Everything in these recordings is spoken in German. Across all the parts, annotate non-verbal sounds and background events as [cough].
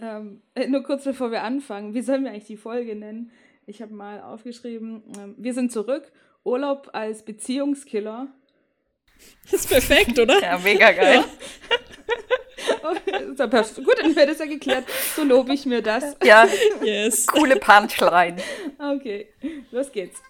Ähm, äh, nur kurz bevor wir anfangen, wie sollen wir eigentlich die Folge nennen? Ich habe mal aufgeschrieben, ähm, wir sind zurück, Urlaub als Beziehungskiller. Das ist perfekt, oder? Ja, mega geil. Oh, Gut, dann wäre das ja geklärt. So lobe ich mir das. Ja, [laughs] Yes. coole Punchline. Okay, los geht's.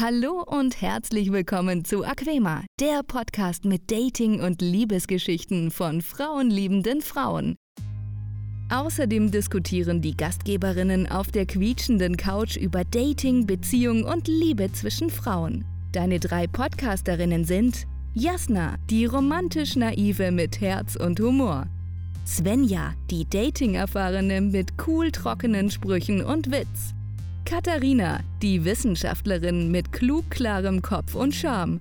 Hallo und herzlich willkommen zu Aquema, der Podcast mit Dating- und Liebesgeschichten von frauenliebenden Frauen. Außerdem diskutieren die Gastgeberinnen auf der quietschenden Couch über Dating, Beziehung und Liebe zwischen Frauen. Deine drei Podcasterinnen sind Jasna, die romantisch naive mit Herz und Humor. Svenja, die Dating-Erfahrene mit cool trockenen Sprüchen und Witz. Katharina, die Wissenschaftlerin mit klug klarem Kopf und Charme.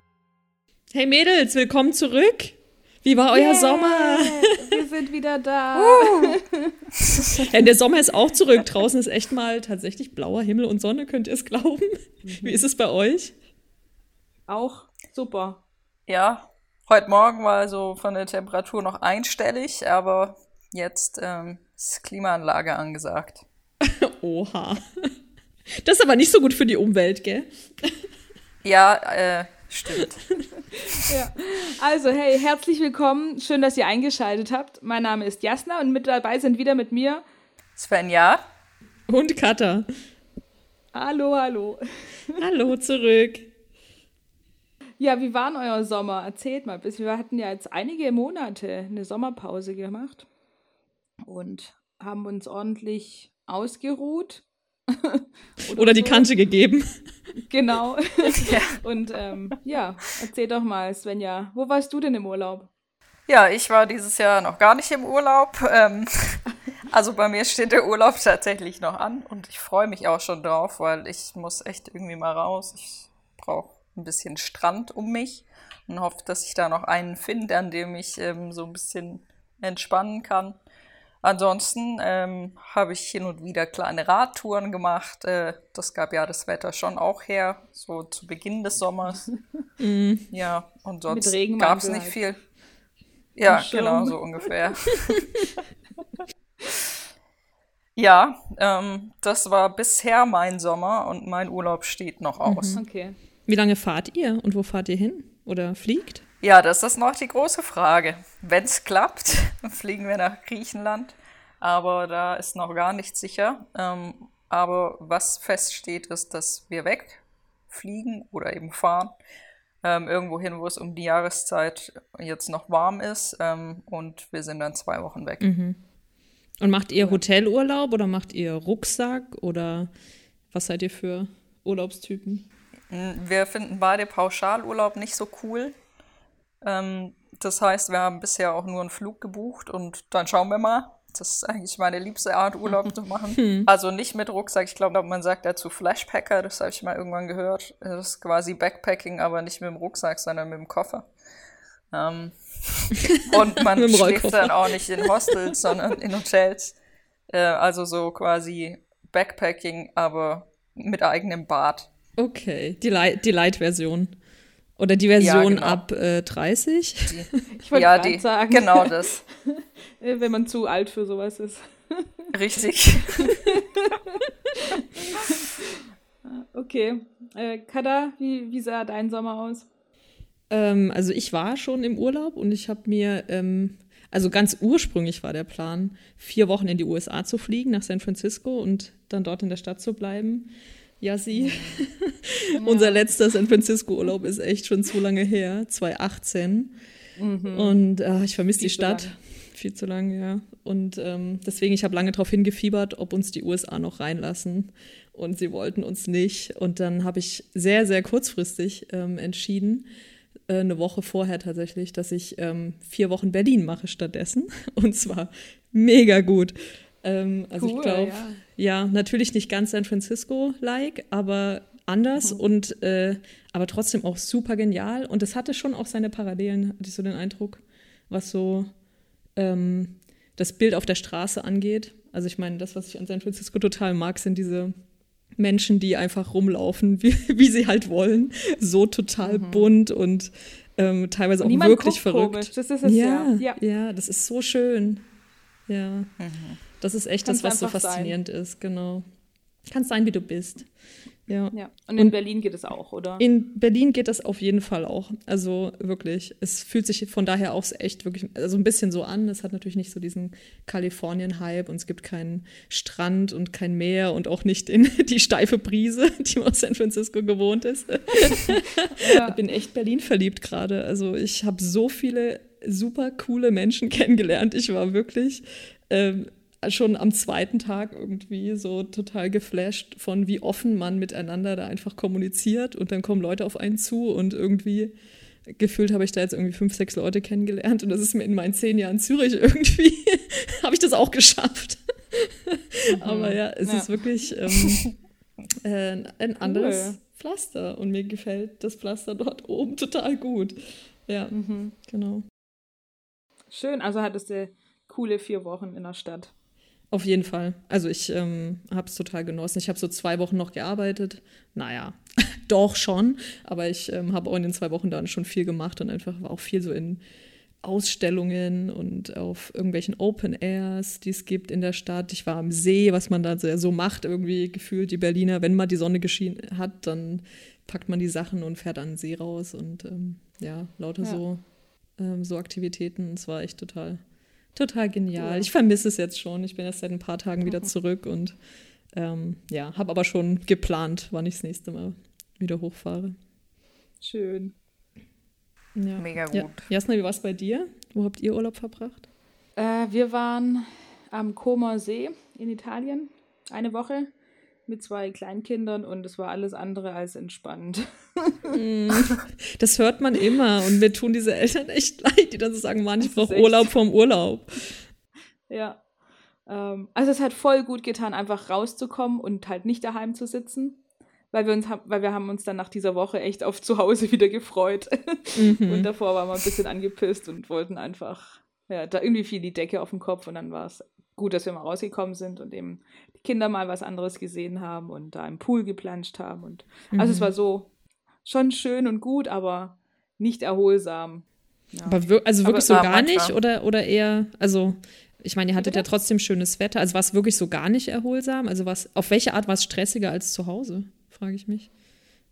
Hey Mädels, willkommen zurück. Wie war euer Sommer? Wir sind wieder da. [laughs] Ja, der Sommer ist auch zurück. Draußen ist echt mal tatsächlich blauer Himmel und Sonne, könnt ihr es glauben? Wie ist es bei euch? Auch super. Ja, heute Morgen war so von der Temperatur noch einstellig, aber jetzt ähm, ist Klimaanlage angesagt. [laughs] Oha. Das ist aber nicht so gut für die Umwelt, gell? Ja, äh, stimmt. [laughs] Ja. Also, hey, herzlich willkommen. Schön, dass ihr eingeschaltet habt. Mein Name ist Jasna und mit dabei sind wieder mit mir. Svenja, Und Katha. Hallo, hallo. Hallo zurück. Ja, wie war denn euer Sommer? Erzählt mal. bis- Wir hatten ja jetzt einige Monate eine Sommerpause gemacht und haben uns ordentlich ausgeruht. [laughs] Oder die so. Kante gegeben. [laughs] Genau. [laughs] Und ähm, ja, erzähl doch mal, Svenja, wo warst du denn im Urlaub? ja, ich war dieses Jahr noch gar nicht im Urlaub. Ähm, also bei mir steht der Urlaub tatsächlich noch an und ich freue mich auch schon drauf, weil ich muss echt irgendwie mal raus. Ich brauche ein bisschen Strand um mich und hoffe, dass ich da noch einen finde, an dem ich ähm, so ein bisschen entspannen kann. Ansonsten ähm, habe ich hin und wieder kleine Radtouren gemacht. Äh, das gab ja das Wetter schon auch her, so zu Beginn des Sommers. [laughs] Ja, und sonst gab es nicht halt. viel. Ja, genau, so ungefähr. [laughs] [laughs] ja, ähm, das war bisher mein Sommer und mein Urlaub steht noch aus. Okay. Wie lange fahrt ihr und wo fahrt ihr hin? Oder fliegt? Ja, das ist noch die große Frage. Wenn es klappt, [laughs] fliegen wir nach Griechenland. Aber da ist noch gar nicht sicher. Ähm, aber was feststeht, ist, dass wir wegfliegen oder eben fahren. Ähm, irgendwo hin, wo es um die Jahreszeit jetzt noch warm ist. Ähm, und wir sind dann zwei Wochen weg. Und macht ihr Hotelurlaub oder macht ihr Rucksack oder was seid ihr für Urlaubstypen? Wir finden beide Pauschalurlaub nicht so cool. Ähm, das heißt, wir haben bisher auch nur einen Flug gebucht und dann schauen wir mal. Das ist eigentlich meine liebste Art, Urlaub zu [laughs] machen. Also nicht mit Rucksack. Ich glaube, man sagt dazu Flashpacker. Das habe ich mal irgendwann gehört. Das ist quasi Backpacking, aber nicht mit dem Rucksack, sondern mit dem Koffer. Ähm, [laughs] und man schläft dann auch nicht in Hostels, sondern in Hotels. Äh, also so quasi Backpacking, aber mit eigenem Bad. Okay, die, Light- die Light-Version. Oder die Version genau. ab äh, 30? [laughs] Ich wollte ja, gerade die, sagen, genau das. [laughs] äh, wenn man zu alt für sowas ist. [laughs] Richtig. Okay. Äh, Kada, wie, wie sah dein Sommer aus? Ähm, also ich war schon im Urlaub und ich habe mir, ähm, also ganz ursprünglich war der Plan, vier Wochen in die USA zu fliegen, nach San Francisco und dann dort in der Stadt zu bleiben. Ja, sie. [laughs] Unser letzter San Francisco-Urlaub ist echt schon zu lange her, 2018. Und äh, ich vermisse die Stadt. lange. Viel zu lange, ja. Und ähm, deswegen, ich habe lange darauf hingefiebert, ob uns die USA noch reinlassen. Und sie wollten uns nicht. Und dann habe ich sehr, sehr kurzfristig ähm, entschieden, äh, eine Woche vorher tatsächlich, dass ich ähm, vier Wochen Berlin mache stattdessen. [laughs] Und zwar mega gut. Ähm, also Cool, ich glaube, ja. ja. natürlich nicht ganz San Francisco-like, aber anders und äh, aber trotzdem auch super genial. Und es hatte schon auch seine Parallelen, hatte ich so den Eindruck, was so ähm, das Bild auf der Straße angeht. Also ich meine, das, was ich an San Francisco total mag, sind diese Menschen, die einfach rumlaufen, [laughs] wie, wie sie halt wollen. So total mhm. bunt und ähm, teilweise auch wirklich verrückt. Komisch. Das ist es ja, ja. Ja, das ist so schön. Ja. Mhm. Das ist echt Kannst das, was so faszinierend sein. ist, genau. Kannst sein, wie du bist. Ja. ja. Und in und Berlin geht es auch, oder? In Berlin geht das auf jeden Fall auch. Also wirklich. Es fühlt sich von daher auch echt wirklich, also ein bisschen so an. Es hat natürlich nicht so diesen Kalifornien-Hype und es gibt keinen Strand und kein Meer und auch nicht den, [laughs] die steife Brise, die man aus San Francisco gewohnt ist. [laughs] ja. Ich bin echt Berlin verliebt gerade. Also ich habe so viele super coole Menschen [laughs] kennengelernt. Ich war wirklich ähm, schon am zweiten Tag irgendwie so total geflasht von, wie offen man miteinander da einfach kommuniziert und dann kommen Leute auf einen zu und irgendwie gefühlt habe ich da jetzt irgendwie fünf, sechs Leute kennengelernt und das ist mir in meinen zehn Jahren Zürich [laughs] irgendwie, habe ich das auch geschafft. Mhm. Aber ja, es ja. ist wirklich ähm, [laughs] äh, ein anderes cool. Pflaster und mir gefällt das Pflaster dort oben total gut. Ja, mhm. genau. Schön, also hattest du coole vier Wochen in der Stadt. Auf jeden Fall. Also ich ähm, habe es total genossen. Ich habe so zwei Wochen noch gearbeitet. Naja, [laughs] doch schon. Aber ich ähm, habe auch in den zwei Wochen dann schon viel gemacht und einfach auch viel so in Ausstellungen und auf irgendwelchen Open Airs, die es gibt in der Stadt. Ich war am See, was man da so macht, irgendwie gefühlt die Berliner. Wenn mal die Sonne geschienen hat, dann packt man die Sachen und fährt an den See raus und ähm, ja, lauter ja. so, ähm, so Aktivitäten. Es war echt total Total genial. Cool. Ich vermisse es jetzt schon. Ich bin erst seit ein paar Tagen wieder mhm. zurück und ähm, ja, habe aber schon geplant, wann ich das nächste Mal wieder hochfahre. Schön. Ja. Mega gut. Ja. Jasna, wie war es bei dir? Wo habt ihr Urlaub verbracht? Äh, wir waren am Comer See in Italien eine Woche mit zwei Kleinkindern und es war alles andere als entspannt. Mm. [laughs] Das hört man immer und mir tun diese Eltern echt leid, die dann so sagen, Mann, ich brauche Urlaub vom Urlaub. Ja. Ähm, also es hat voll gut getan, einfach rauszukommen und halt nicht daheim zu sitzen. Weil wir, uns weil wir haben uns dann nach dieser Woche echt auf zu Hause [laughs] wieder gefreut. Mhm. Und davor waren wir ein bisschen angepisst und wollten einfach, ja, da irgendwie fiel die Decke auf den Kopf und dann war es gut, dass wir mal rausgekommen sind und eben Kinder mal was anderes gesehen haben und da im Pool geplanscht haben. Und mhm. also es mhm. war so schon schön und gut, aber nicht erholsam. Ja. Aber wir, also wirklich aber, so gar nicht oder, oder eher, also ich meine, ihr hattet ja trotzdem schönes Wetter. Also war es wirklich so gar nicht erholsam? Also was, auf welche Art war es stressiger als zu Hause, frage ich mich.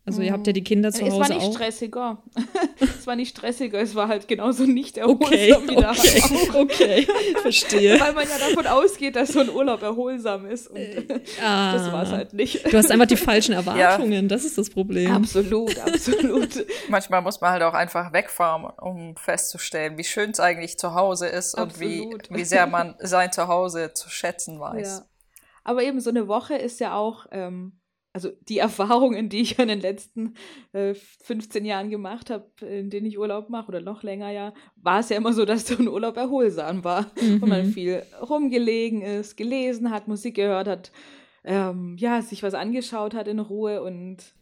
Also ihr habt ja die Kinder zu es Hause auch. Es war nicht auch. stressiger. [laughs] es war nicht stressiger, es war halt genauso nicht [laughs] erholsam okay, wie da okay, auch. [laughs] okay, verstehe. Weil man ja davon ausgeht, dass so ein Urlaub erholsam ist und äh, ah, das war es halt nicht. Du hast einfach die falschen Erwartungen, ja. das ist das Problem. Absolut, absolut. Manchmal muss man halt auch einfach wegfahren, um festzustellen, wie schön es eigentlich zu Hause ist absolut. und wie, wie sehr man sein Zuhause zu schätzen weiß. Ja. Aber eben so eine Woche ist ja auch ähm, also die Erfahrungen, die ich in den letzten äh, 15 Jahren gemacht habe, in denen ich Urlaub mache oder noch länger ja, war es ja immer so, dass so ein Urlaub erholsam war mhm. und man viel rumgelegen ist, gelesen hat, Musik gehört hat, ähm, ja, sich was angeschaut hat in Ruhe und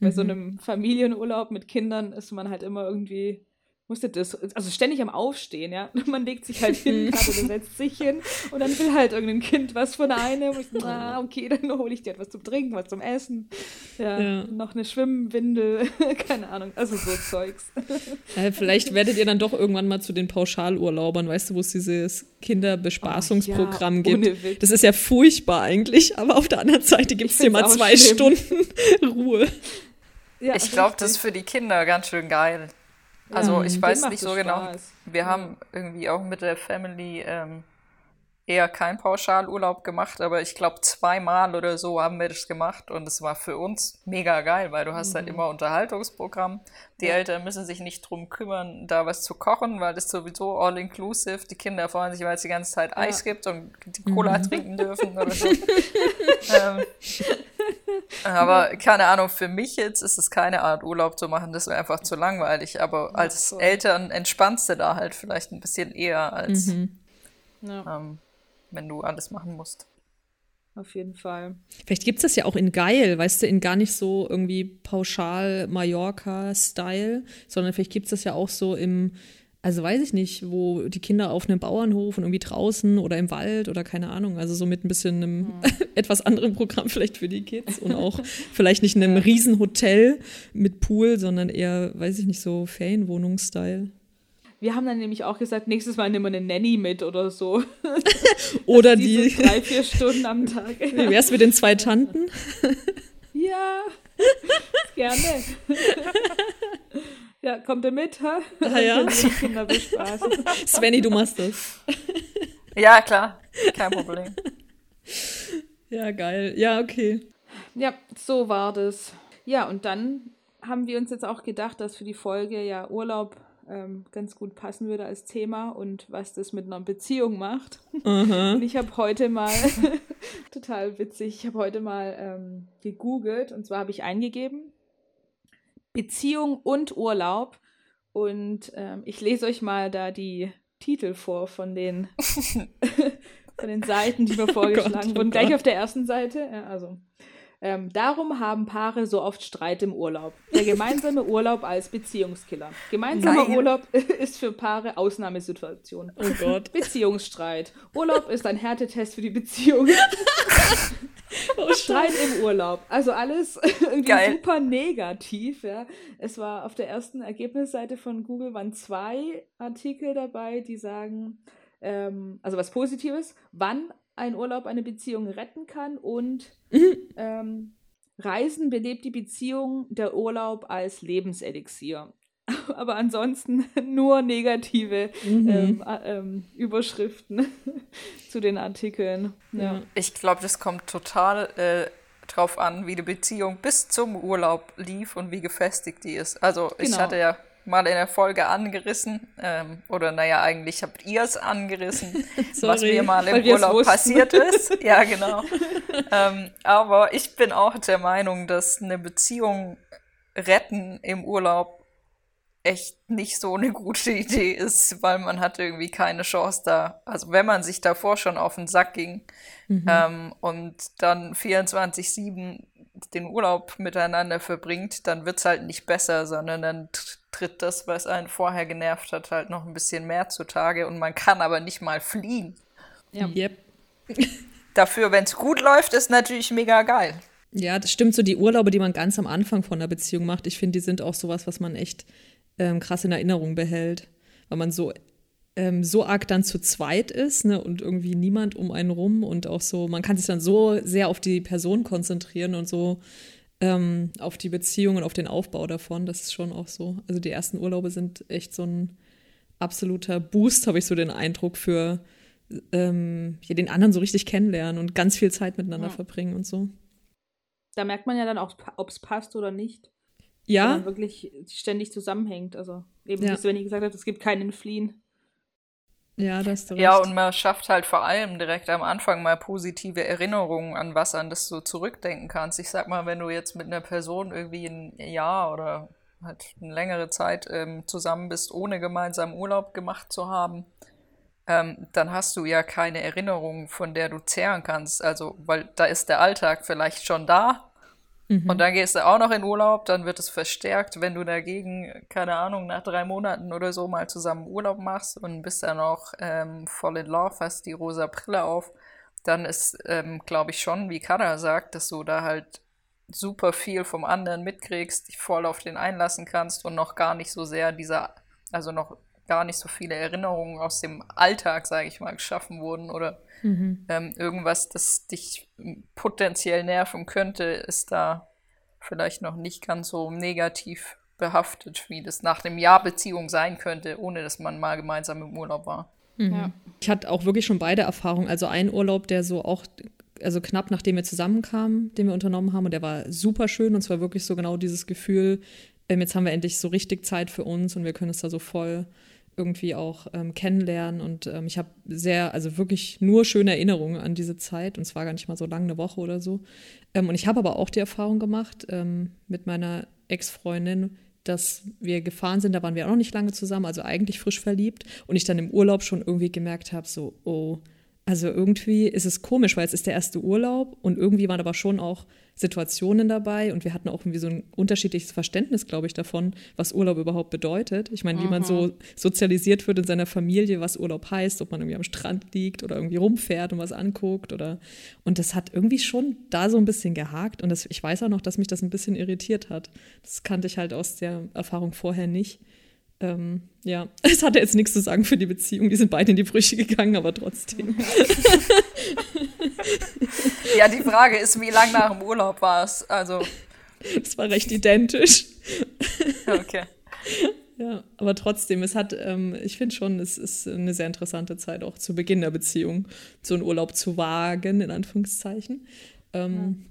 bei so mhm. einem Familienurlaub mit Kindern ist man halt immer irgendwie musste das, also ständig am Aufstehen, ja. [laughs] Man legt sich halt [laughs] hin oder setzt sich hin und dann will halt irgendein Kind was von einem. Ich so, ah, okay, dann hole ich dir etwas zum Trinken, was zum Essen. Ja, ja. noch eine Schwimmwindel, [laughs] keine Ahnung, also so Zeugs. Ja, vielleicht werdet ihr dann doch irgendwann mal zu den Pauschalurlaubern, weißt du, wo es dieses Kinderbespaßungsprogramm oh, ja, gibt. Das ist ja furchtbar eigentlich, aber auf der anderen Seite gibt es dir mal zwei schlimm. Stunden Ruhe. Ja, ich glaube, das ist für die Kinder ganz schön geil. Also ich weiß nicht so genau. Wir ja. haben irgendwie auch mit der Family ähm, eher keinen Pauschalurlaub gemacht, aber ich glaube zweimal oder so haben wir das gemacht und es war für uns mega geil, weil du hast halt mhm. halt immer Unterhaltungsprogramm. Die ja. Eltern müssen sich nicht drum kümmern, da was zu kochen, weil das sowieso all inclusive. Die Kinder freuen sich, weil es die ganze Zeit ja. Eis gibt und die Cola mhm. trinken dürfen oder so. [laughs] ähm, aber keine Ahnung, für mich jetzt ist es keine Art Urlaub zu machen, das wäre einfach zu langweilig. Aber als so. Eltern entspannst du da halt vielleicht ein bisschen eher als mhm. ähm, wenn du alles machen musst. Auf jeden Fall. Vielleicht gibt es das ja auch in geil, weißt du, in gar nicht so irgendwie pauschal Mallorca-Style, sondern vielleicht gibt es das ja auch so im also weiß ich nicht, wo die Kinder auf einem Bauernhof und irgendwie draußen oder im Wald oder keine Ahnung, also so mit ein bisschen einem mhm. [laughs] etwas anderen Programm vielleicht für die Kids und auch vielleicht nicht einem Riesenhotel mit Pool, sondern eher, weiß ich nicht, so Ferienwohnungsstyle. Wir haben dann nämlich auch gesagt, nächstes Mal nehmen wir eine Nanny mit oder so. [laughs] oder die. So drei, vier Stunden am Tag. [laughs] Wie wär's mit den zwei Tanten? [laughs] ja, gerne. Ja, kommt ihr mit, ha? Ah, ja. Kinder bespaßen. Svenny, du machst das. Ja, klar. Kein Problem. Ja, geil. Ja, okay. Ja, so war das. Ja, und dann haben wir uns jetzt auch gedacht, dass für die Folge ja Urlaub ähm, ganz gut passen würde als Thema und was das mit einer Beziehung macht. Mhm. Und [laughs] ich habe heute mal, [laughs] total witzig, ich habe heute mal ähm, gegoogelt und zwar habe ich eingegeben, Beziehung und Urlaub. Und ähm, ich lese euch mal da die Titel vor von den, [laughs] von den Seiten, die mir vorgeschlagen oh Gott, wurden. Oh Gleich auf der ersten Seite. Ja, also. Ähm, darum haben Paare so oft Streit im Urlaub. Der [laughs] gemeinsame Urlaub als Beziehungskiller. Gemeinsamer Nein. Urlaub [laughs] ist für Paare Ausnahmesituation. Oh Gott. Beziehungsstreit. Urlaub ist ein Härtetest für die Beziehung. [laughs] oh, Streit im Urlaub. Also alles irgendwie Geil. super negativ. Ja. Es war auf der ersten Ergebnisseite von Google waren zwei Artikel dabei, die sagen, ähm, also was Positives, wann ein Urlaub eine Beziehung retten kann und mhm. ähm, Reisen belebt die Beziehung, der Urlaub als Lebenselixier. [laughs] Aber ansonsten [laughs] nur negative mhm. ähm, ähm, Überschriften [laughs] zu den Artikeln. Ja. Ich glaube, das kommt total äh, drauf an, wie die Beziehung bis zum Urlaub lief und wie gefestigt die ist. Also genau. ich hatte ja mal in der Folge angerissen. Ähm, oder naja, eigentlich habt ihr es angerissen, [laughs] was mir mal im Urlaub passiert ist. [laughs] Ja, genau. ähm, aber ich bin auch der Meinung, dass eine Beziehung retten im Urlaub echt nicht so eine gute Idee ist, weil man hat irgendwie keine Chance da. Also wenn man sich davor schon auf den Sack ging mhm. ähm, und dann 24-7 den Urlaub miteinander verbringt, dann wird es halt nicht besser, sondern dann tritt das, was einen vorher genervt hat, halt noch ein bisschen mehr zutage und man kann aber nicht mal fliehen. Ja. Yep. [laughs] Dafür, wenn es gut läuft, ist natürlich mega geil. Ja, das stimmt so, die Urlaube, die man ganz am Anfang von der Beziehung macht, ich finde, die sind auch sowas, was man echt ähm, krass in Erinnerung behält, weil man so ähm, so arg dann zu zweit ist ne, und irgendwie niemand um einen rum und auch so, man kann sich dann so sehr auf die Person konzentrieren und so ähm, auf die Beziehung und auf den Aufbau davon. Das ist schon auch so. Also die ersten Urlaube sind echt so ein absoluter Boost, habe ich so den Eindruck, für ähm, ja, den anderen so richtig kennenlernen und ganz viel Zeit miteinander ja. verbringen und so. Da merkt man ja dann auch, ob es passt oder nicht. Ja. Wenn man wirklich ständig zusammenhängt. Also eben, ja. wie Svenny gesagt hat, es gibt keinen Fliehen. Ja, das ist Ja, und man schafft halt vor allem direkt am Anfang mal positive Erinnerungen an was an das du zurückdenken kannst. Ich sag mal, wenn du jetzt mit einer Person irgendwie ein Jahr oder halt eine längere Zeit ähm, zusammen bist, ohne gemeinsam Urlaub gemacht zu haben, ähm, dann hast du ja keine Erinnerung, von der du zehren kannst. Also, weil da ist der Alltag vielleicht schon da, Mhm. Und dann gehst du auch noch in Urlaub, dann wird es verstärkt, wenn du dagegen, keine Ahnung, nach drei Monaten oder so mal zusammen Urlaub machst und bist dann auch ähm, voll in love, hast die rosa Brille auf, dann ist, ähm, glaube ich, schon, wie Kada sagt, dass du da halt super viel vom anderen mitkriegst, dich voll auf den einlassen kannst und noch gar nicht so sehr dieser, also noch gar nicht so viele Erinnerungen aus dem Alltag, sage ich mal, geschaffen wurden oder mhm. ähm, irgendwas, das dich potenziell nerven könnte, ist da vielleicht noch nicht ganz so negativ behaftet, wie das nach einem Jahr Beziehung sein könnte, ohne dass man mal gemeinsam im Urlaub war. Mhm. Ja. Ich hatte auch wirklich schon beide Erfahrungen. Also ein Urlaub, der so auch, also knapp nachdem wir zusammenkamen, den wir unternommen haben, und der war super schön und zwar wirklich so genau dieses Gefühl, ähm, jetzt haben wir endlich so richtig Zeit für uns und wir können es da so voll irgendwie auch ähm, kennenlernen. Und ähm, ich habe sehr, also wirklich nur schöne Erinnerungen an diese Zeit. Und es war gar nicht mal so lange, eine Woche oder so. Ähm, und ich habe aber auch die Erfahrung gemacht ähm, mit meiner Ex-Freundin, dass wir gefahren sind, da waren wir auch noch nicht lange zusammen, also eigentlich frisch verliebt. Und ich dann im Urlaub schon irgendwie gemerkt habe, so, oh, also irgendwie ist es komisch, weil es ist der erste Urlaub und irgendwie waren aber schon auch Situationen dabei und wir hatten auch irgendwie so ein unterschiedliches Verständnis, glaube ich, davon, was Urlaub überhaupt bedeutet. Ich meine, wie man so sozialisiert wird in seiner Familie, was Urlaub heißt, ob man irgendwie am Strand liegt oder irgendwie rumfährt und was anguckt oder und das hat irgendwie schon da so ein bisschen gehakt und das, ich weiß auch noch, dass mich das ein bisschen irritiert hat. Das kannte ich halt aus der Erfahrung vorher nicht. Ähm, ja, [laughs] es hatte jetzt nichts zu sagen für die Beziehung. Die sind beide in die Brüche gegangen, aber trotzdem. [laughs] ja, die Frage ist, wie lang nach dem Urlaub war es? Also. Es war recht identisch. Okay. Ja, aber trotzdem, es hat, ähm, ich finde schon, es ist eine sehr interessante Zeit auch zu Beginn der Beziehung, so einen Urlaub zu wagen, in Anführungszeichen. Ähm,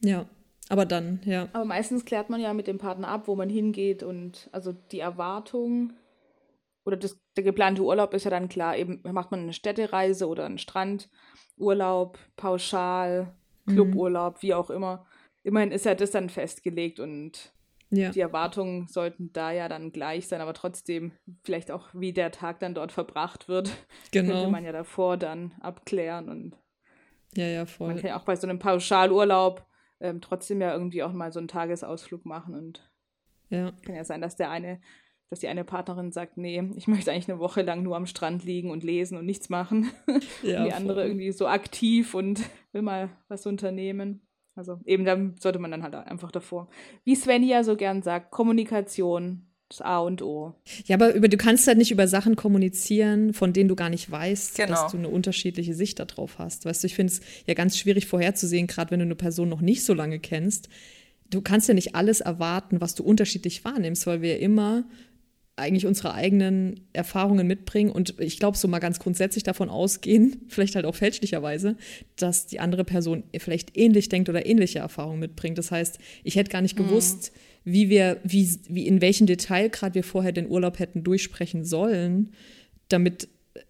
ja. ja. Aber dann, ja. Aber meistens klärt man ja mit dem Partner ab, wo man hingeht und also die Erwartung oder das, der geplante Urlaub ist ja dann klar, eben macht man eine Städtereise oder einen Strandurlaub, pauschal, mhm. Cluburlaub, mhm. wie auch immer. Immerhin ist ja das dann festgelegt und ja. die Erwartungen sollten da ja dann gleich sein, aber trotzdem vielleicht auch, wie der Tag dann dort verbracht wird, [laughs] genau. könnte man ja davor dann abklären und ja, ja, voll. Man kann ja auch bei so einem Pauschalurlaub ähm, trotzdem ja irgendwie auch mal so einen Tagesausflug machen und ja. kann ja sein, dass der eine, dass die eine Partnerin sagt, nee, ich möchte eigentlich eine Woche lang nur am Strand liegen und lesen und nichts machen. [laughs] Ja, und die andere irgendwie so aktiv und will mal was unternehmen. Also eben, da sollte man dann halt einfach davor. Wie Svenny ja so gern sagt, Kommunikation, das A und O. Ja, aber über, du kannst halt nicht über Sachen kommunizieren, von denen du gar nicht weißt, genau. dass du eine unterschiedliche Sicht darauf hast. Weißt du, ich finde es ja ganz schwierig vorherzusehen, gerade wenn du eine Person noch nicht so lange kennst. Du kannst ja nicht alles erwarten, was du unterschiedlich wahrnimmst, weil wir immer eigentlich unsere eigenen Erfahrungen mitbringen und ich glaube, so mal ganz grundsätzlich davon ausgehen, [laughs] vielleicht halt auch fälschlicherweise, dass die andere Person vielleicht ähnlich denkt oder ähnliche Erfahrungen mitbringt. Das heißt, ich hätte gar nicht mhm. Wie wir, wie, wie in welchem Detail gerade wir vorher den Urlaub hätten durchsprechen sollen, damit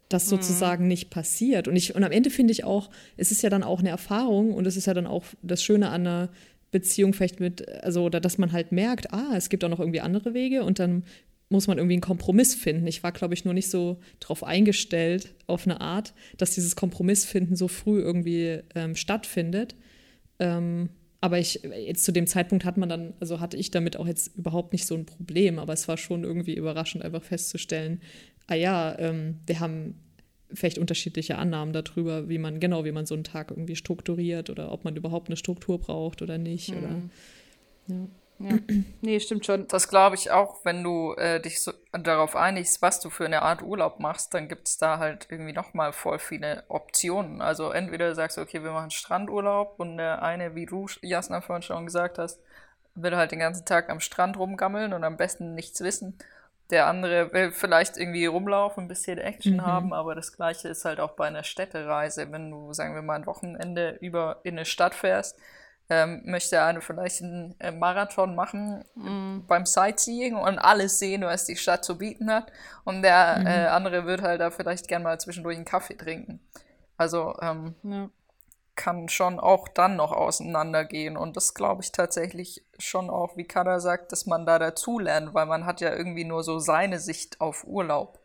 das mhm. sozusagen mhm. nicht passiert. Und ich, und am Ende finde ich auch, es ist ja dann auch eine Erfahrung und es ist ja dann auch das Schöne an einer Beziehung vielleicht mit, also, oder dass man halt merkt, ah, es gibt auch noch irgendwie andere Wege und dann muss man irgendwie einen Kompromiss finden. Ich war, glaube ich, nur nicht so darauf eingestellt, auf eine Art, dass dieses Kompromissfinden so früh irgendwie ähm, stattfindet. Ähm, aber ich, jetzt zu dem Zeitpunkt hat man dann, also hatte ich damit auch jetzt überhaupt nicht so ein Problem, aber es war schon irgendwie überraschend, einfach festzustellen, ah ja, ähm, wir haben vielleicht unterschiedliche Annahmen darüber, wie man, genau, wie man so einen Tag irgendwie strukturiert oder ob man überhaupt eine Struktur braucht oder nicht. Mhm. Oder, ja. Ja. Nee, stimmt schon. Das glaube ich auch, wenn du äh, dich so darauf einigst, was du für eine Art Urlaub machst, dann gibt es da halt irgendwie nochmal voll viele Optionen. Also entweder sagst du, okay, wir machen Strandurlaub und der eine, wie du, Jasna, vorhin schon gesagt hast, will halt den ganzen Tag am Strand rumgammeln und am besten nichts wissen. Der andere will vielleicht irgendwie rumlaufen, ein bisschen Action mhm. haben, aber das gleiche ist halt auch bei einer Städtereise. Wenn du, sagen wir mal, ein Wochenende über in eine Stadt fährst, ähm, möchte eine vielleicht einen äh, Marathon machen mm. beim Sightseeing und alles sehen, was die Stadt zu bieten hat. Und der mhm. äh, andere wird halt da vielleicht gern mal zwischendurch einen Kaffee trinken. Also ähm, ja. kann schon auch dann noch auseinandergehen. Und das glaube ich tatsächlich schon auch, wie Kada sagt, dass man da dazulernt, weil man hat ja irgendwie nur so seine Sicht auf Urlaub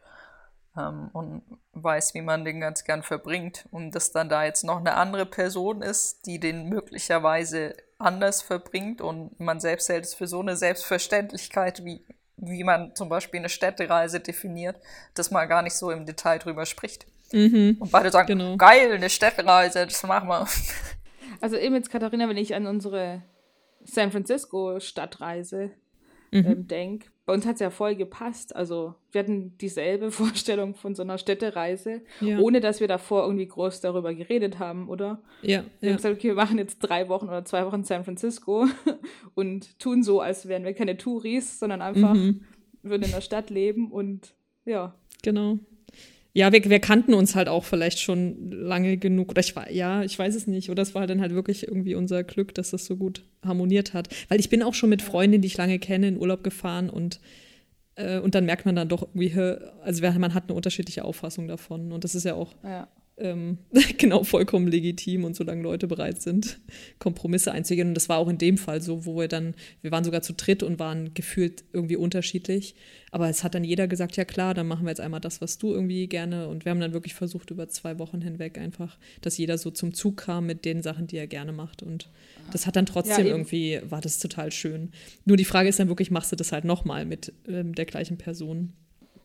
ähm, und weiß, wie man den ganz gern verbringt. Und dass dann da jetzt noch eine andere Person ist, die den möglicherweise anders verbringt und man selbst hält es für so eine Selbstverständlichkeit, wie, wie man zum Beispiel eine Städtereise definiert, dass man gar nicht so im Detail drüber spricht. Mhm, und beide sagen, genau. geil, eine Städtereise, das machen wir. Also eben jetzt, Katharina, wenn ich an unsere San Francisco Stadtreise mhm. ähm, denke, bei uns hat es ja voll gepasst. Also wir hatten dieselbe [laughs] Vorstellung von so einer Städtereise, ja. ohne dass wir davor irgendwie groß darüber geredet haben, oder? Ja. Wir ja. haben gesagt, okay, wir machen jetzt drei Wochen oder zwei Wochen San Francisco [laughs] und tun so, als wären wir keine Touris, sondern einfach mhm. würden in der Stadt leben und ja. Genau ja, wir, wir kannten uns halt auch vielleicht schon lange genug. Oder ich war, ja, ich weiß es nicht. Oder es war dann halt wirklich irgendwie unser Glück, dass das so gut harmoniert hat. Weil ich bin auch schon mit Freundinnen, die ich lange kenne, in Urlaub gefahren und, äh, und dann merkt man dann doch irgendwie, also man hat eine unterschiedliche Auffassung davon. Und das ist ja auch ja. Ähm, [laughs] genau vollkommen legitim und solange Leute bereit sind, Kompromisse einzugehen. Und das war auch in dem Fall so, wo wir dann, wir waren sogar zu dritt und waren gefühlt irgendwie unterschiedlich. Aber es hat dann jeder gesagt, ja klar, dann machen wir jetzt einmal das, was du irgendwie gerne. Und wir haben dann wirklich versucht, über zwei Wochen hinweg einfach, dass jeder so zum Zug kam mit den Sachen, die er gerne macht. Und das hat dann trotzdem ja, irgendwie, war das total schön. Nur die Frage ist dann wirklich, machst du das halt nochmal mit ähm, der gleichen Person?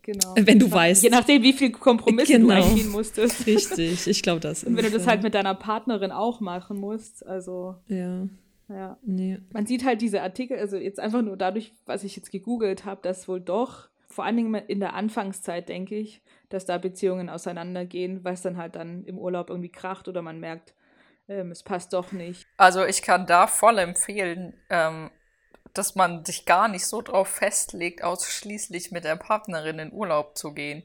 Genau. Wenn du weißt. Je nachdem, wie viel Kompromisse genau. du eingehen musstest. [laughs] Richtig, ich glaube das. Und wenn du das halt mit deiner Partnerin auch machen musst, also. Ja. Ja. Nee. Man sieht halt diese Artikel, also jetzt einfach nur dadurch, was ich jetzt gegoogelt habe, dass wohl doch, vor allen Dingen in der Anfangszeit, denke ich, dass da Beziehungen auseinandergehen, weil es dann halt dann im Urlaub irgendwie kracht oder man merkt, ähm, es passt doch nicht. Also ich kann da voll empfehlen, ähm, dass man sich gar nicht so drauf festlegt, ausschließlich mit der Partnerin in Urlaub zu gehen.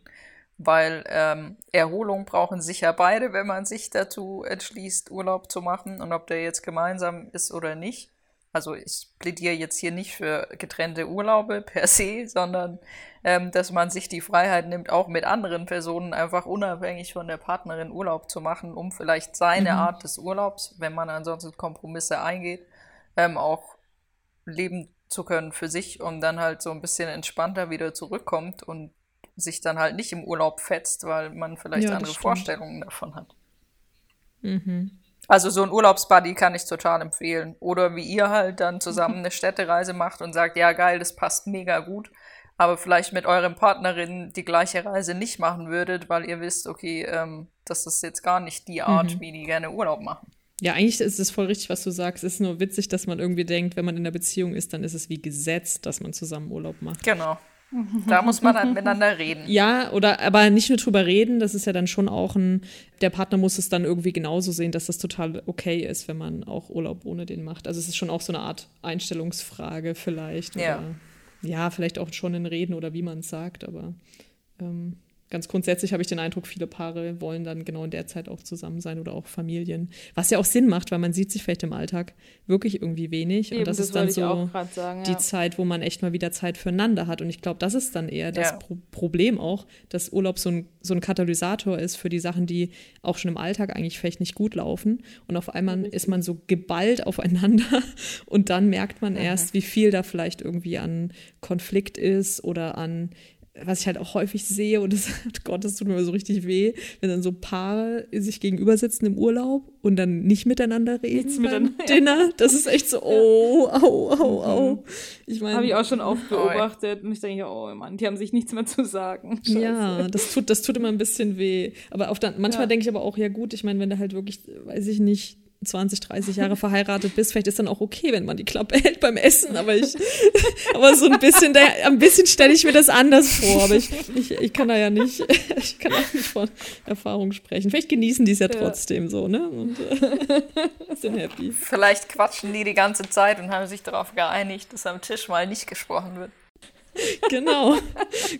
Weil ähm, Erholung brauchen sicher beide, wenn man sich dazu entschließt, Urlaub zu machen. Und ob der jetzt gemeinsam ist oder nicht. Also ich plädiere jetzt hier nicht für getrennte Urlaube per se, sondern ähm, dass man sich die Freiheit nimmt, auch mit anderen Personen einfach unabhängig von der Partnerin Urlaub zu machen, um vielleicht seine mhm. Art des Urlaubs, wenn man ansonsten Kompromisse eingeht, ähm, auch leben zu können für sich und dann halt so ein bisschen entspannter wieder zurückkommt und sich dann halt nicht im Urlaub fetzt, weil man vielleicht ja, andere stimmt. Vorstellungen davon hat. Mhm. Also so ein Urlaubsbuddy kann ich total empfehlen. Oder wie ihr halt dann zusammen eine Städtereise macht und sagt, ja geil, das passt mega gut, aber vielleicht mit eurem Partnerin die gleiche Reise nicht machen würdet, weil ihr wisst, okay, ähm, das ist jetzt gar nicht die Art, mhm. wie die gerne Urlaub machen. Ja, eigentlich ist es voll richtig, was du sagst. Es ist nur witzig, dass man irgendwie denkt, wenn man in einer Beziehung ist, dann ist es wie Gesetz, dass man zusammen Urlaub macht. Genau. Da muss man dann miteinander reden. Ja, oder aber nicht nur drüber reden, das ist ja dann schon auch ein, der Partner muss es dann irgendwie genauso sehen, dass das total okay ist, wenn man auch Urlaub ohne den macht. Also es ist schon auch so eine Art Einstellungsfrage vielleicht. Oder, ja. ja, vielleicht auch schon in Reden oder wie man es sagt, aber ähm, ganz grundsätzlich habe ich den Eindruck, viele Paare wollen dann genau in der Zeit auch zusammen sein oder auch Familien. Was ja auch Sinn macht, weil man sieht sich vielleicht im Alltag wirklich irgendwie wenig. Eben, und das, das ist dann so sagen, die Zeit, wo man echt mal wieder Zeit füreinander hat. Und ich glaube, das ist dann eher das ja. Pro Problem auch, dass Urlaub so ein, so ein Katalysator ist für die Sachen, die auch schon im Alltag eigentlich vielleicht nicht gut laufen. Und auf einmal ja, ist man so geballt [laughs] aufeinander und dann merkt man erst, wie viel da vielleicht irgendwie an Konflikt ist oder an was ich halt auch häufig sehe, und das, [laughs] Gott, das tut mir so richtig weh, wenn dann so Paare sich gegenüber sitzen im Urlaub und dann nicht miteinander reden Nichts beim [laughs] Dinner. Das ist echt so, oh, au, au, au. Mhm. Ich meine. Habe ich auch schon oft beobachtet und ich denke, oh Mann, die haben sich nichts mehr zu sagen. Scheiße. Ja, das tut, das tut immer ein bisschen weh. Aber auf dann, manchmal ja. denke ich aber auch, ja gut, ich meine, wenn du halt wirklich, weiß ich nicht, 20, 30 Jahre verheiratet bist, vielleicht ist dann auch okay, wenn man die Klappe hält beim Essen, aber ich, [laughs] aber so ein bisschen, da, ein bisschen stelle ich mir das anders vor, aber ich, ich, ich kann da ja nicht, [laughs] ich kann auch nicht von Erfahrung sprechen. Vielleicht genießen die es ja trotzdem ja. so, ne, und äh, [laughs] sind happy. Vielleicht quatschen die die ganze Zeit und haben sich darauf geeinigt, dass am Tisch mal nicht gesprochen wird. [laughs] Genau.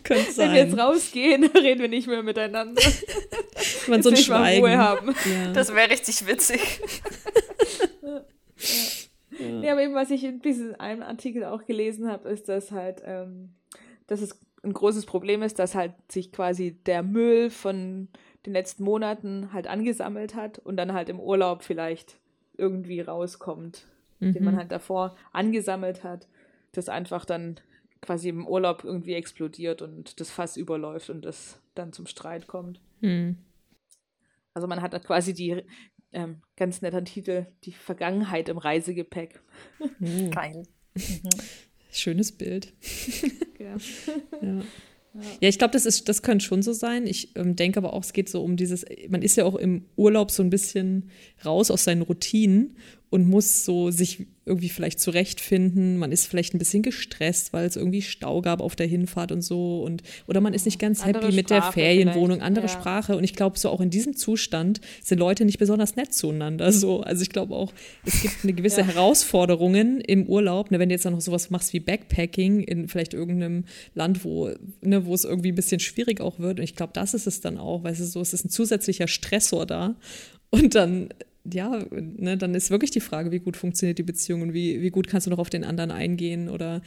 Könnte sein. Wenn wir jetzt rausgehen, [laughs] reden wir nicht mehr miteinander. [laughs] Man so ein Schweigen. Ruhe haben. Ja. Das wäre richtig witzig. ja. Ja. ja. aber eben, was ich in diesem einen Artikel auch gelesen habe, ist, dass halt, ähm, dass es ein großes Problem ist, dass halt sich quasi der Müll von den letzten Monaten halt angesammelt hat und dann halt im Urlaub vielleicht irgendwie rauskommt, mhm. den man mhm. halt davor angesammelt hat, das einfach dann quasi im Urlaub irgendwie explodiert und das Fass überläuft und das dann zum Streit kommt. Hm. Also man hat da quasi die ähm, ganz netter Titel, die Vergangenheit im Reisegepäck. Mhm. Geil. [laughs] Mhm. Schönes Bild. [laughs] [laughs] ja. ja. Ja, ich glaube, das das könnte schon so sein. Ich ähm, denke aber auch, es geht so um dieses, man ist ja auch im Urlaub so ein bisschen raus aus seinen Routinen und muss so sich irgendwie vielleicht zurechtfinden. Man ist vielleicht ein bisschen gestresst, weil es irgendwie Stau gab auf der Hinfahrt und so und oder man ist nicht ganz andere happy mit der Ferienwohnung, andere ja. Sprache und ich glaube so auch in diesem Zustand sind Leute nicht besonders nett zueinander so. Also ich glaube auch, es gibt eine gewisse ja. Herausforderungen im Urlaub, ne, wenn du jetzt noch sowas machst wie Backpacking in vielleicht irgendeinem Land, wo ne, wo es irgendwie ein bisschen schwierig auch wird und ich glaube, das ist es dann auch, weil es so, es ist ein zusätzlicher Stressor da und dann ja, ne, dann ist wirklich die Frage, wie gut funktioniert die Beziehung und wie, wie gut kannst du noch auf den anderen eingehen oder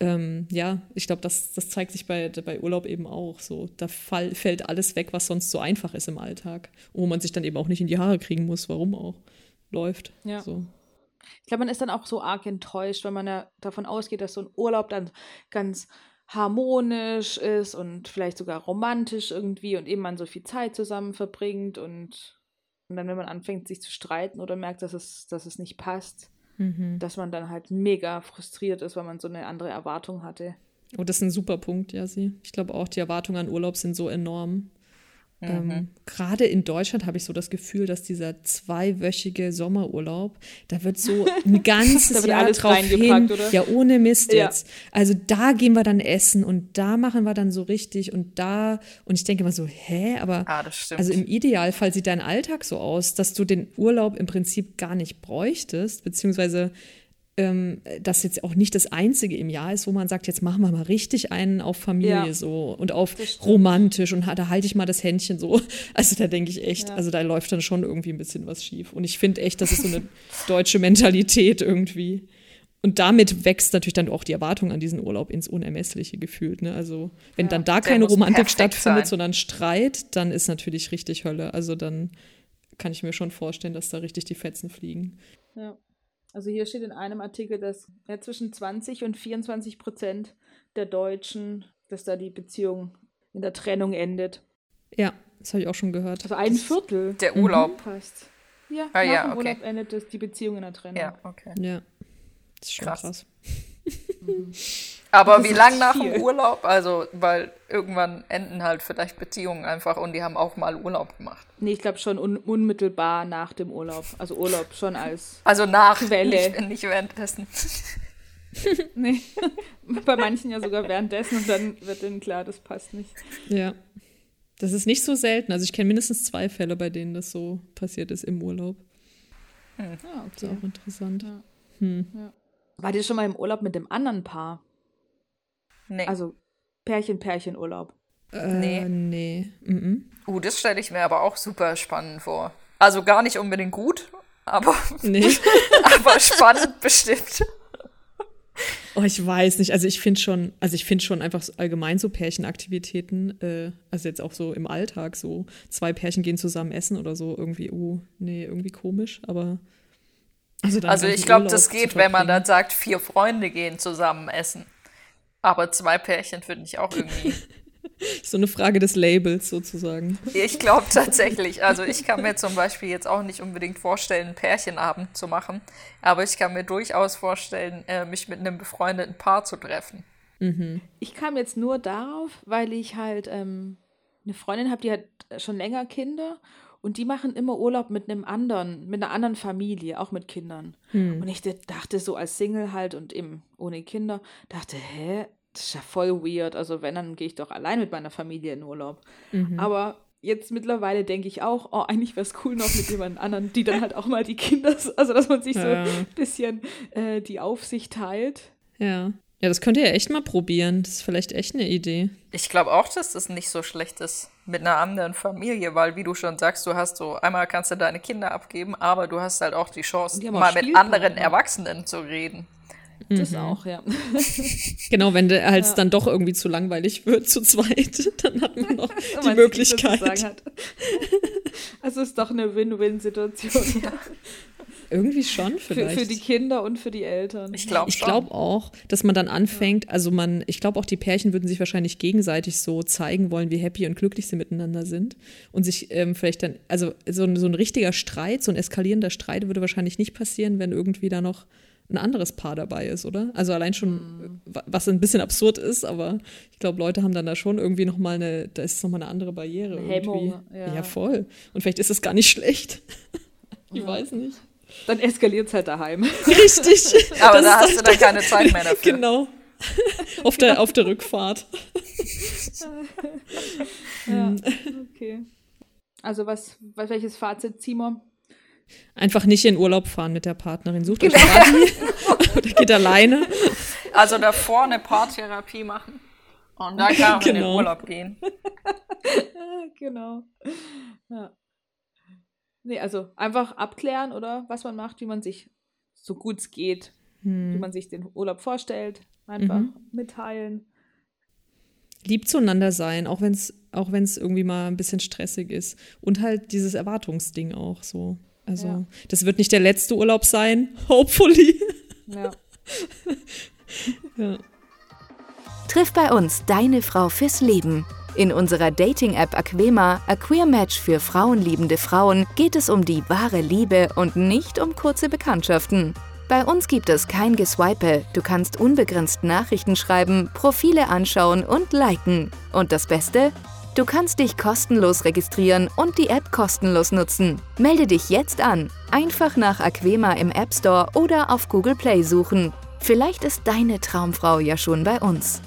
ähm, ja, ich glaube, das, das zeigt sich bei, bei Urlaub eben auch so. Da fall, fällt alles weg, was sonst so einfach ist im Alltag, wo man sich dann eben auch nicht in die Haare kriegen muss, warum auch läuft. Ja. So. Ich glaube, man ist dann auch so arg enttäuscht, wenn man ja davon ausgeht, dass so ein Urlaub dann ganz harmonisch ist und vielleicht sogar romantisch irgendwie und eben man so viel Zeit zusammen verbringt und, und dann, wenn man anfängt, sich zu streiten oder merkt, dass es, dass es nicht passt, Mhm. dass man dann halt mega frustriert ist, weil man so eine andere Erwartung hatte. Oh, das ist ein super Punkt, ja, sie. Ich glaube auch, die Erwartungen an Urlaub sind so enorm. Ähm, Gerade in Deutschland habe ich so das Gefühl, dass dieser zweiwöchige Sommerurlaub, da wird so [laughs] ein ganzes Da wird Jahr drauf hin. oder? Ja, ohne Mist Ja. jetzt. Also da gehen wir dann essen und da machen wir dann so richtig und da und ich denke immer so, hä, aber Ah, also im Idealfall sieht dein Alltag so aus, dass du den Urlaub im Prinzip gar nicht bräuchtest, beziehungsweise ähm, das jetzt auch nicht das einzige im Jahr ist, wo man sagt, jetzt machen wir mal richtig einen auf Familie Ja. so und auf romantisch und da halte ich mal das Händchen so. [laughs] Also da denke ich echt, Ja. also da läuft dann schon irgendwie ein bisschen was schief. Und ich finde echt, das ist so eine [laughs] deutsche Mentalität irgendwie. Und damit wächst natürlich dann auch die Erwartung an diesen Urlaub ins Unermessliche gefühlt. Ne? Also wenn Ja, dann da keine Romantik stattfindet, sein. sondern Streit, dann ist natürlich richtig Hölle. Also dann kann ich mir schon vorstellen, dass da richtig die Fetzen fliegen. Ja. Also hier steht in einem Artikel, dass ja, zwischen 20 und 24 Prozent der Deutschen, dass da die Beziehung in der Trennung endet. Ja, das habe ich auch schon gehört. Also ein Viertel Der Urlaub. fast. Ja, Ah, nach ja, dem okay. Urlaub endet das, die Beziehung in der Trennung. Ja, okay. Ja, das ist schon Krass. krass. [laughs] Aber wie ist lang nach dem Urlaub? Also, weil irgendwann enden halt vielleicht Beziehungen einfach und die haben auch mal Urlaub gemacht. Nee, ich glaube schon un unmittelbar nach dem Urlaub. Also Urlaub schon als. Also nach, Quelle. nicht, nicht währenddessen. [laughs] Nee. Bei manchen ja sogar währenddessen und dann wird denen klar, das passt nicht. Ja. Das ist nicht so selten. Also ich kenne mindestens zwei Fälle, bei denen das so passiert ist im Urlaub. Ah, Das ist okay. auch interessant. Ja. Hm. Wart ihr schon mal im Urlaub mit dem anderen Paar? Nee. Also Pärchen, Pärchen Urlaub. Äh, Nee. nee. Mhm. uh, das stelle ich mir aber auch super spannend vor. Also gar nicht unbedingt gut, aber, Nee. [laughs] aber spannend bestimmt. Oh, ich weiß nicht. Also ich finde schon, also ich finde schon einfach so allgemein so Pärchenaktivitäten, äh, also jetzt auch so im Alltag, so zwei Pärchen gehen zusammen essen oder so, irgendwie, oh, nee, irgendwie komisch, aber also, dann Also ich glaube, das geht, wenn man dann sagt, vier Freunde gehen zusammen essen. Aber zwei Pärchen finde ich auch irgendwie. [laughs] So eine Frage des Labels sozusagen. Ich glaube tatsächlich. Also ich kann mir zum Beispiel jetzt auch nicht unbedingt vorstellen, einen Pärchenabend zu machen. Aber ich kann mir durchaus vorstellen, äh, mich mit einem befreundeten Paar zu treffen. Ich kam jetzt nur darauf, weil ich halt ähm, eine Freundin habe, die hat schon länger Kinder und die machen immer Urlaub mit einem anderen, mit einer anderen Familie, auch mit Kindern. Und ich dachte so als Single halt und eben ohne Kinder, dachte, hä, das ist ja voll weird. Also wenn, dann gehe ich doch allein mit meiner Familie in Urlaub. Aber jetzt mittlerweile denke ich auch, oh, eigentlich wäre es cool noch mit jemand anderen, die dann halt auch mal die Kinder, also dass man sich so Ja. ein bisschen äh, die Aufsicht teilt. Ja. Ja, das könnt ihr ja echt mal probieren. Das ist vielleicht echt eine Idee. Ich glaube auch, dass das nicht so schlecht ist mit einer anderen Familie, weil wie du schon sagst, du hast so, einmal kannst du deine Kinder abgeben, aber du hast halt auch die Chance, Die mal mit anderen Erwachsenen zu reden. Das auch, ja. [laughs] [laughs] Genau, wenn der halt dann doch irgendwie zu langweilig wird zu zweit, [laughs] dann hat man noch die man Möglichkeit. hat. Also es ist doch eine Win-Win-Situation Irgendwie schon für, vielleicht. für die Kinder und für die Eltern. Ich glaube Ich glaube auch, dass man dann anfängt, also man, ich glaube auch die Pärchen würden sich wahrscheinlich gegenseitig so zeigen wollen, wie happy und glücklich sie miteinander sind und sich ähm, vielleicht dann, also so, ein- so ein richtiger Streit, so ein eskalierender Streit würde wahrscheinlich nicht passieren, wenn irgendwie da noch ein anderes Paar dabei ist, oder? Also allein schon, wa- was ein bisschen absurd ist, aber ich glaube, Leute haben dann da schon irgendwie noch mal eine, da ist noch mal eine andere Barriere Eine irgendwie. Hemmung, ja. voll. Und vielleicht ist es gar nicht schlecht. [laughs] ich Ja. weiß nicht. Dann eskaliert es halt daheim. Richtig. [laughs] Aber Das da hast du dann keine Zeit mehr dafür. Genau. Auf der, auf der Rückfahrt. [laughs] ja, okay. Also was, was welches Fazit ziehen wir? Einfach nicht in Urlaub fahren mit der Partnerin. Sucht euch einen Buddy [laughs] oder geht alleine. Also davor eine Paartherapie machen und dann kann man in den Genau. Urlaub gehen. Genau. Ja. Nee, also einfach abklären oder was man macht, wie man sich so gut es geht wie man sich den Urlaub vorstellt, einfach Mhm. mitteilen. lieb zueinander sein, auch wenn es auch wenn's irgendwie mal ein bisschen stressig ist. Und halt dieses Erwartungsding auch so. Also, Ja. das wird nicht der letzte Urlaub sein, [laughs] hopefully. Ja. [laughs] ja. Triff bei uns deine Frau fürs Leben. In unserer Dating-App Aquema, A Queer Match für frauenliebende Frauen, geht es um die wahre Liebe und nicht um kurze Bekanntschaften. Bei uns gibt es kein Geswipe, du kannst unbegrenzt Nachrichten schreiben, Profile anschauen und liken. Und das Beste? Du kannst dich kostenlos registrieren und die App kostenlos nutzen. Melde dich jetzt an. Einfach nach Aquema im App Store oder auf Google Play suchen. Vielleicht ist deine Traumfrau ja schon bei uns.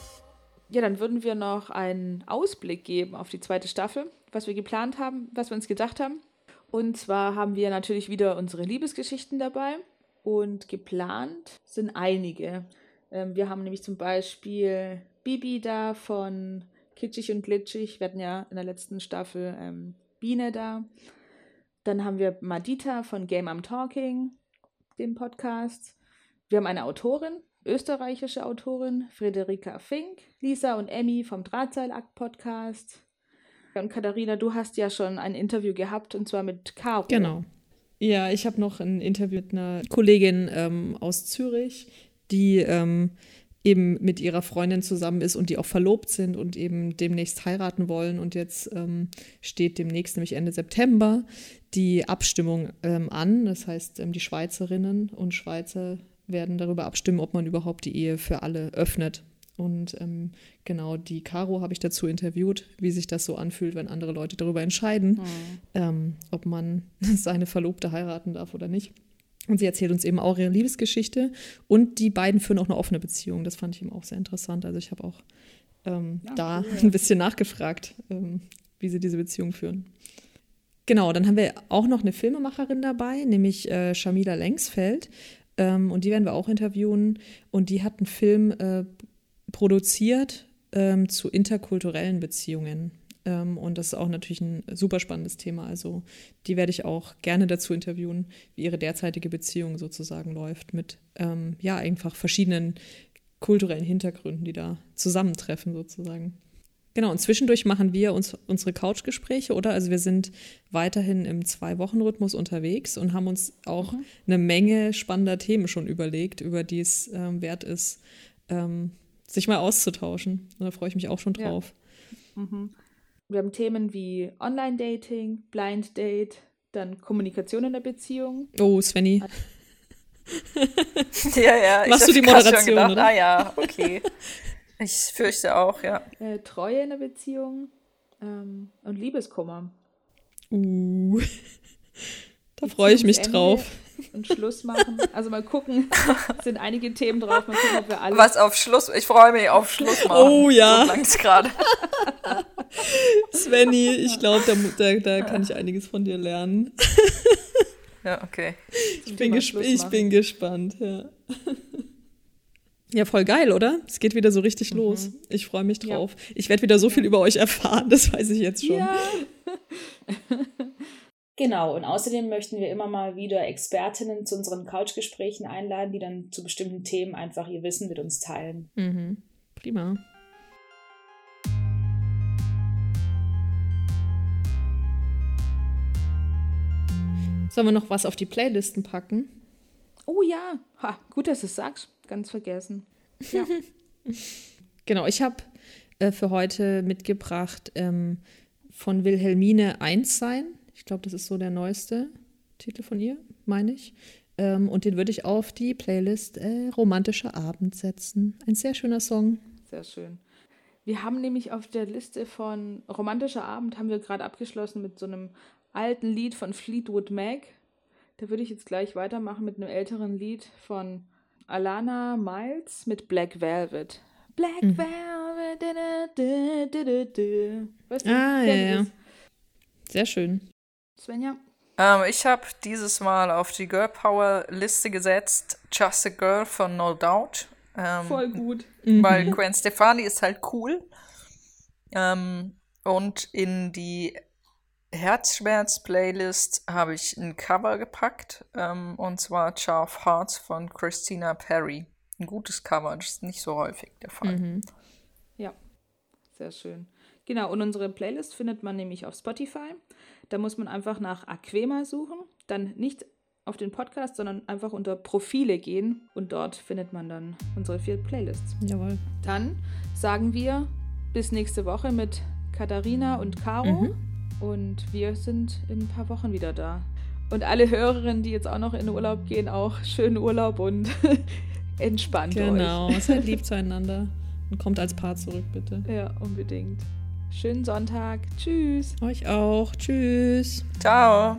Ja, dann würden wir noch einen Ausblick geben auf die zweite Staffel, was wir geplant haben, was wir uns gedacht haben. Und zwar haben wir natürlich wieder unsere Liebesgeschichten dabei und geplant sind einige. Ähm, wir haben nämlich zum Beispiel Bibi da von Kitschig und Glitschig. Wir hatten ja in der letzten Staffel ähm, Biene da. Dann haben wir Madita von Game I'm Talking, dem Podcast. Wir haben eine Autorin, österreichische Autorin, Friederika Fink, Lisa und Emmy vom Drahtseilakt-Podcast. Und Katharina, du hast ja schon ein Interview gehabt, und zwar mit Caro. Genau. Ja, ich habe noch ein Interview mit einer Kollegin ähm, aus Zürich, die ähm, eben mit ihrer Freundin zusammen ist und die auch verlobt sind und eben demnächst heiraten wollen. Und jetzt ähm, steht demnächst, nämlich Ende September, die Abstimmung ähm, an. Das heißt, ähm, die Schweizerinnen und Schweizer werden darüber abstimmen, ob man überhaupt die Ehe für alle öffnet. Und ähm, genau die Caro habe ich dazu interviewt, wie sich das so anfühlt, wenn andere Leute darüber entscheiden, ähm, ob man [laughs] seine Verlobte heiraten darf oder nicht. Und sie erzählt uns eben auch ihre Liebesgeschichte. Und die beiden führen auch eine offene Beziehung. Das fand ich eben auch sehr interessant. Also ich habe auch ähm, Ja, da cool. [laughs] ein bisschen nachgefragt, ähm, wie sie diese Beziehung führen. Genau, dann haben wir auch noch eine Filmemacherin dabei, nämlich äh, Shamila Lengsfeld. Ähm, und die werden wir auch interviewen. Und die hat einen Film äh, produziert ähm, zu interkulturellen Beziehungen. Ähm, und das ist auch natürlich ein super spannendes Thema. Also die werde ich auch gerne dazu interviewen, wie ihre derzeitige Beziehung sozusagen läuft mit ähm, ja einfach verschiedenen kulturellen Hintergründen, die da zusammentreffen sozusagen. Genau, und zwischendurch machen wir uns unsere Couchgespräche, oder? Also wir sind weiterhin im Zwei-Wochen-Rhythmus unterwegs und haben uns auch eine Menge spannender Themen schon überlegt, über die es ähm, wert ist, ähm, sich mal auszutauschen. Und da freue ich mich auch schon Ja. drauf. Wir haben Themen wie Online-Dating, Blind Date, dann Kommunikation in der Beziehung. Oh, Svenny. [laughs] Ja, ja. Machst du die Moderation, gedacht, oder? ah ja, okay. [laughs] Ich fürchte auch, ja. äh, Treue in der Beziehung ähm, und Liebeskummer. Uh. Da freue ich mich drauf. Und Schluss machen. Also mal gucken, es [laughs] sind einige Themen drauf. Mal gucken, ob wir alle. Was auf Schluss, ich freue mich auf Schluss machen. Oh ja. So klang's gerade. [laughs] Svenny, ich glaube, da, da, da kann ich einiges von dir lernen. Ja, okay. Ich bin, ich bin gespannt, ja. Ja, voll geil, oder? Es geht wieder so richtig Mhm. los. Ich freue mich drauf. Ich werde wieder so viel über euch erfahren, [laughs] das weiß ich jetzt schon. Ja. [laughs] Genau, und außerdem möchten wir immer mal wieder Expertinnen zu unseren Couchgesprächen einladen, die dann zu bestimmten Themen einfach ihr Wissen mit uns teilen. Mhm. Prima. Sollen wir noch was auf die Playlisten packen? Oh ja. Ha, gut, dass du es sagst. Ganz vergessen. Ja. [laughs] Genau, ich habe äh, für heute mitgebracht ähm, von Wilhelmine Eins sein. Ich glaube, das ist so der neueste Titel von ihr, meine ich. Ähm, und den würde ich auf die Playlist äh, Romantischer Abend setzen. Ein sehr schöner Song. Sehr schön. Wir haben nämlich auf der Liste von Romantischer Abend haben wir gerade abgeschlossen mit so einem alten Lied von Fleetwood Mac. Da würde ich jetzt gleich weitermachen mit einem älteren Lied von Alana Miles mit Black Velvet. Black Mhm. Velvet. Da, da, da, da, da. Weißt du, Ah, ja, ja. das? Sehr schön. Svenja? Ähm, ich habe dieses Mal auf die Girl Power Liste gesetzt Just a Girl von No Doubt. Ähm, Voll gut. weil Gwen Stefani ist halt cool. Ähm, und in die Herzschmerz-Playlist habe ich ein Cover gepackt, ähm, und zwar Charve Hearts von Christina Perry. Ein gutes Cover, das ist nicht so häufig der Fall. Mhm. Ja, sehr schön. Genau, und unsere Playlist findet man nämlich auf Spotify. Da muss man einfach nach Aquema suchen, dann nicht auf den Podcast, sondern einfach unter Profile gehen und dort findet man dann unsere vier Playlists. Jawohl. Dann sagen wir bis nächste Woche mit Katharina und Caro Mhm. Und wir sind in ein paar Wochen wieder da. Und alle Hörerinnen, die jetzt auch noch in Urlaub gehen, auch schönen Urlaub und [laughs] entspannt Genau, euch. [laughs] seid lieb zueinander und kommt als Paar zurück, bitte. Ja, unbedingt. Schönen Sonntag. Tschüss. Euch auch. Tschüss. Ciao.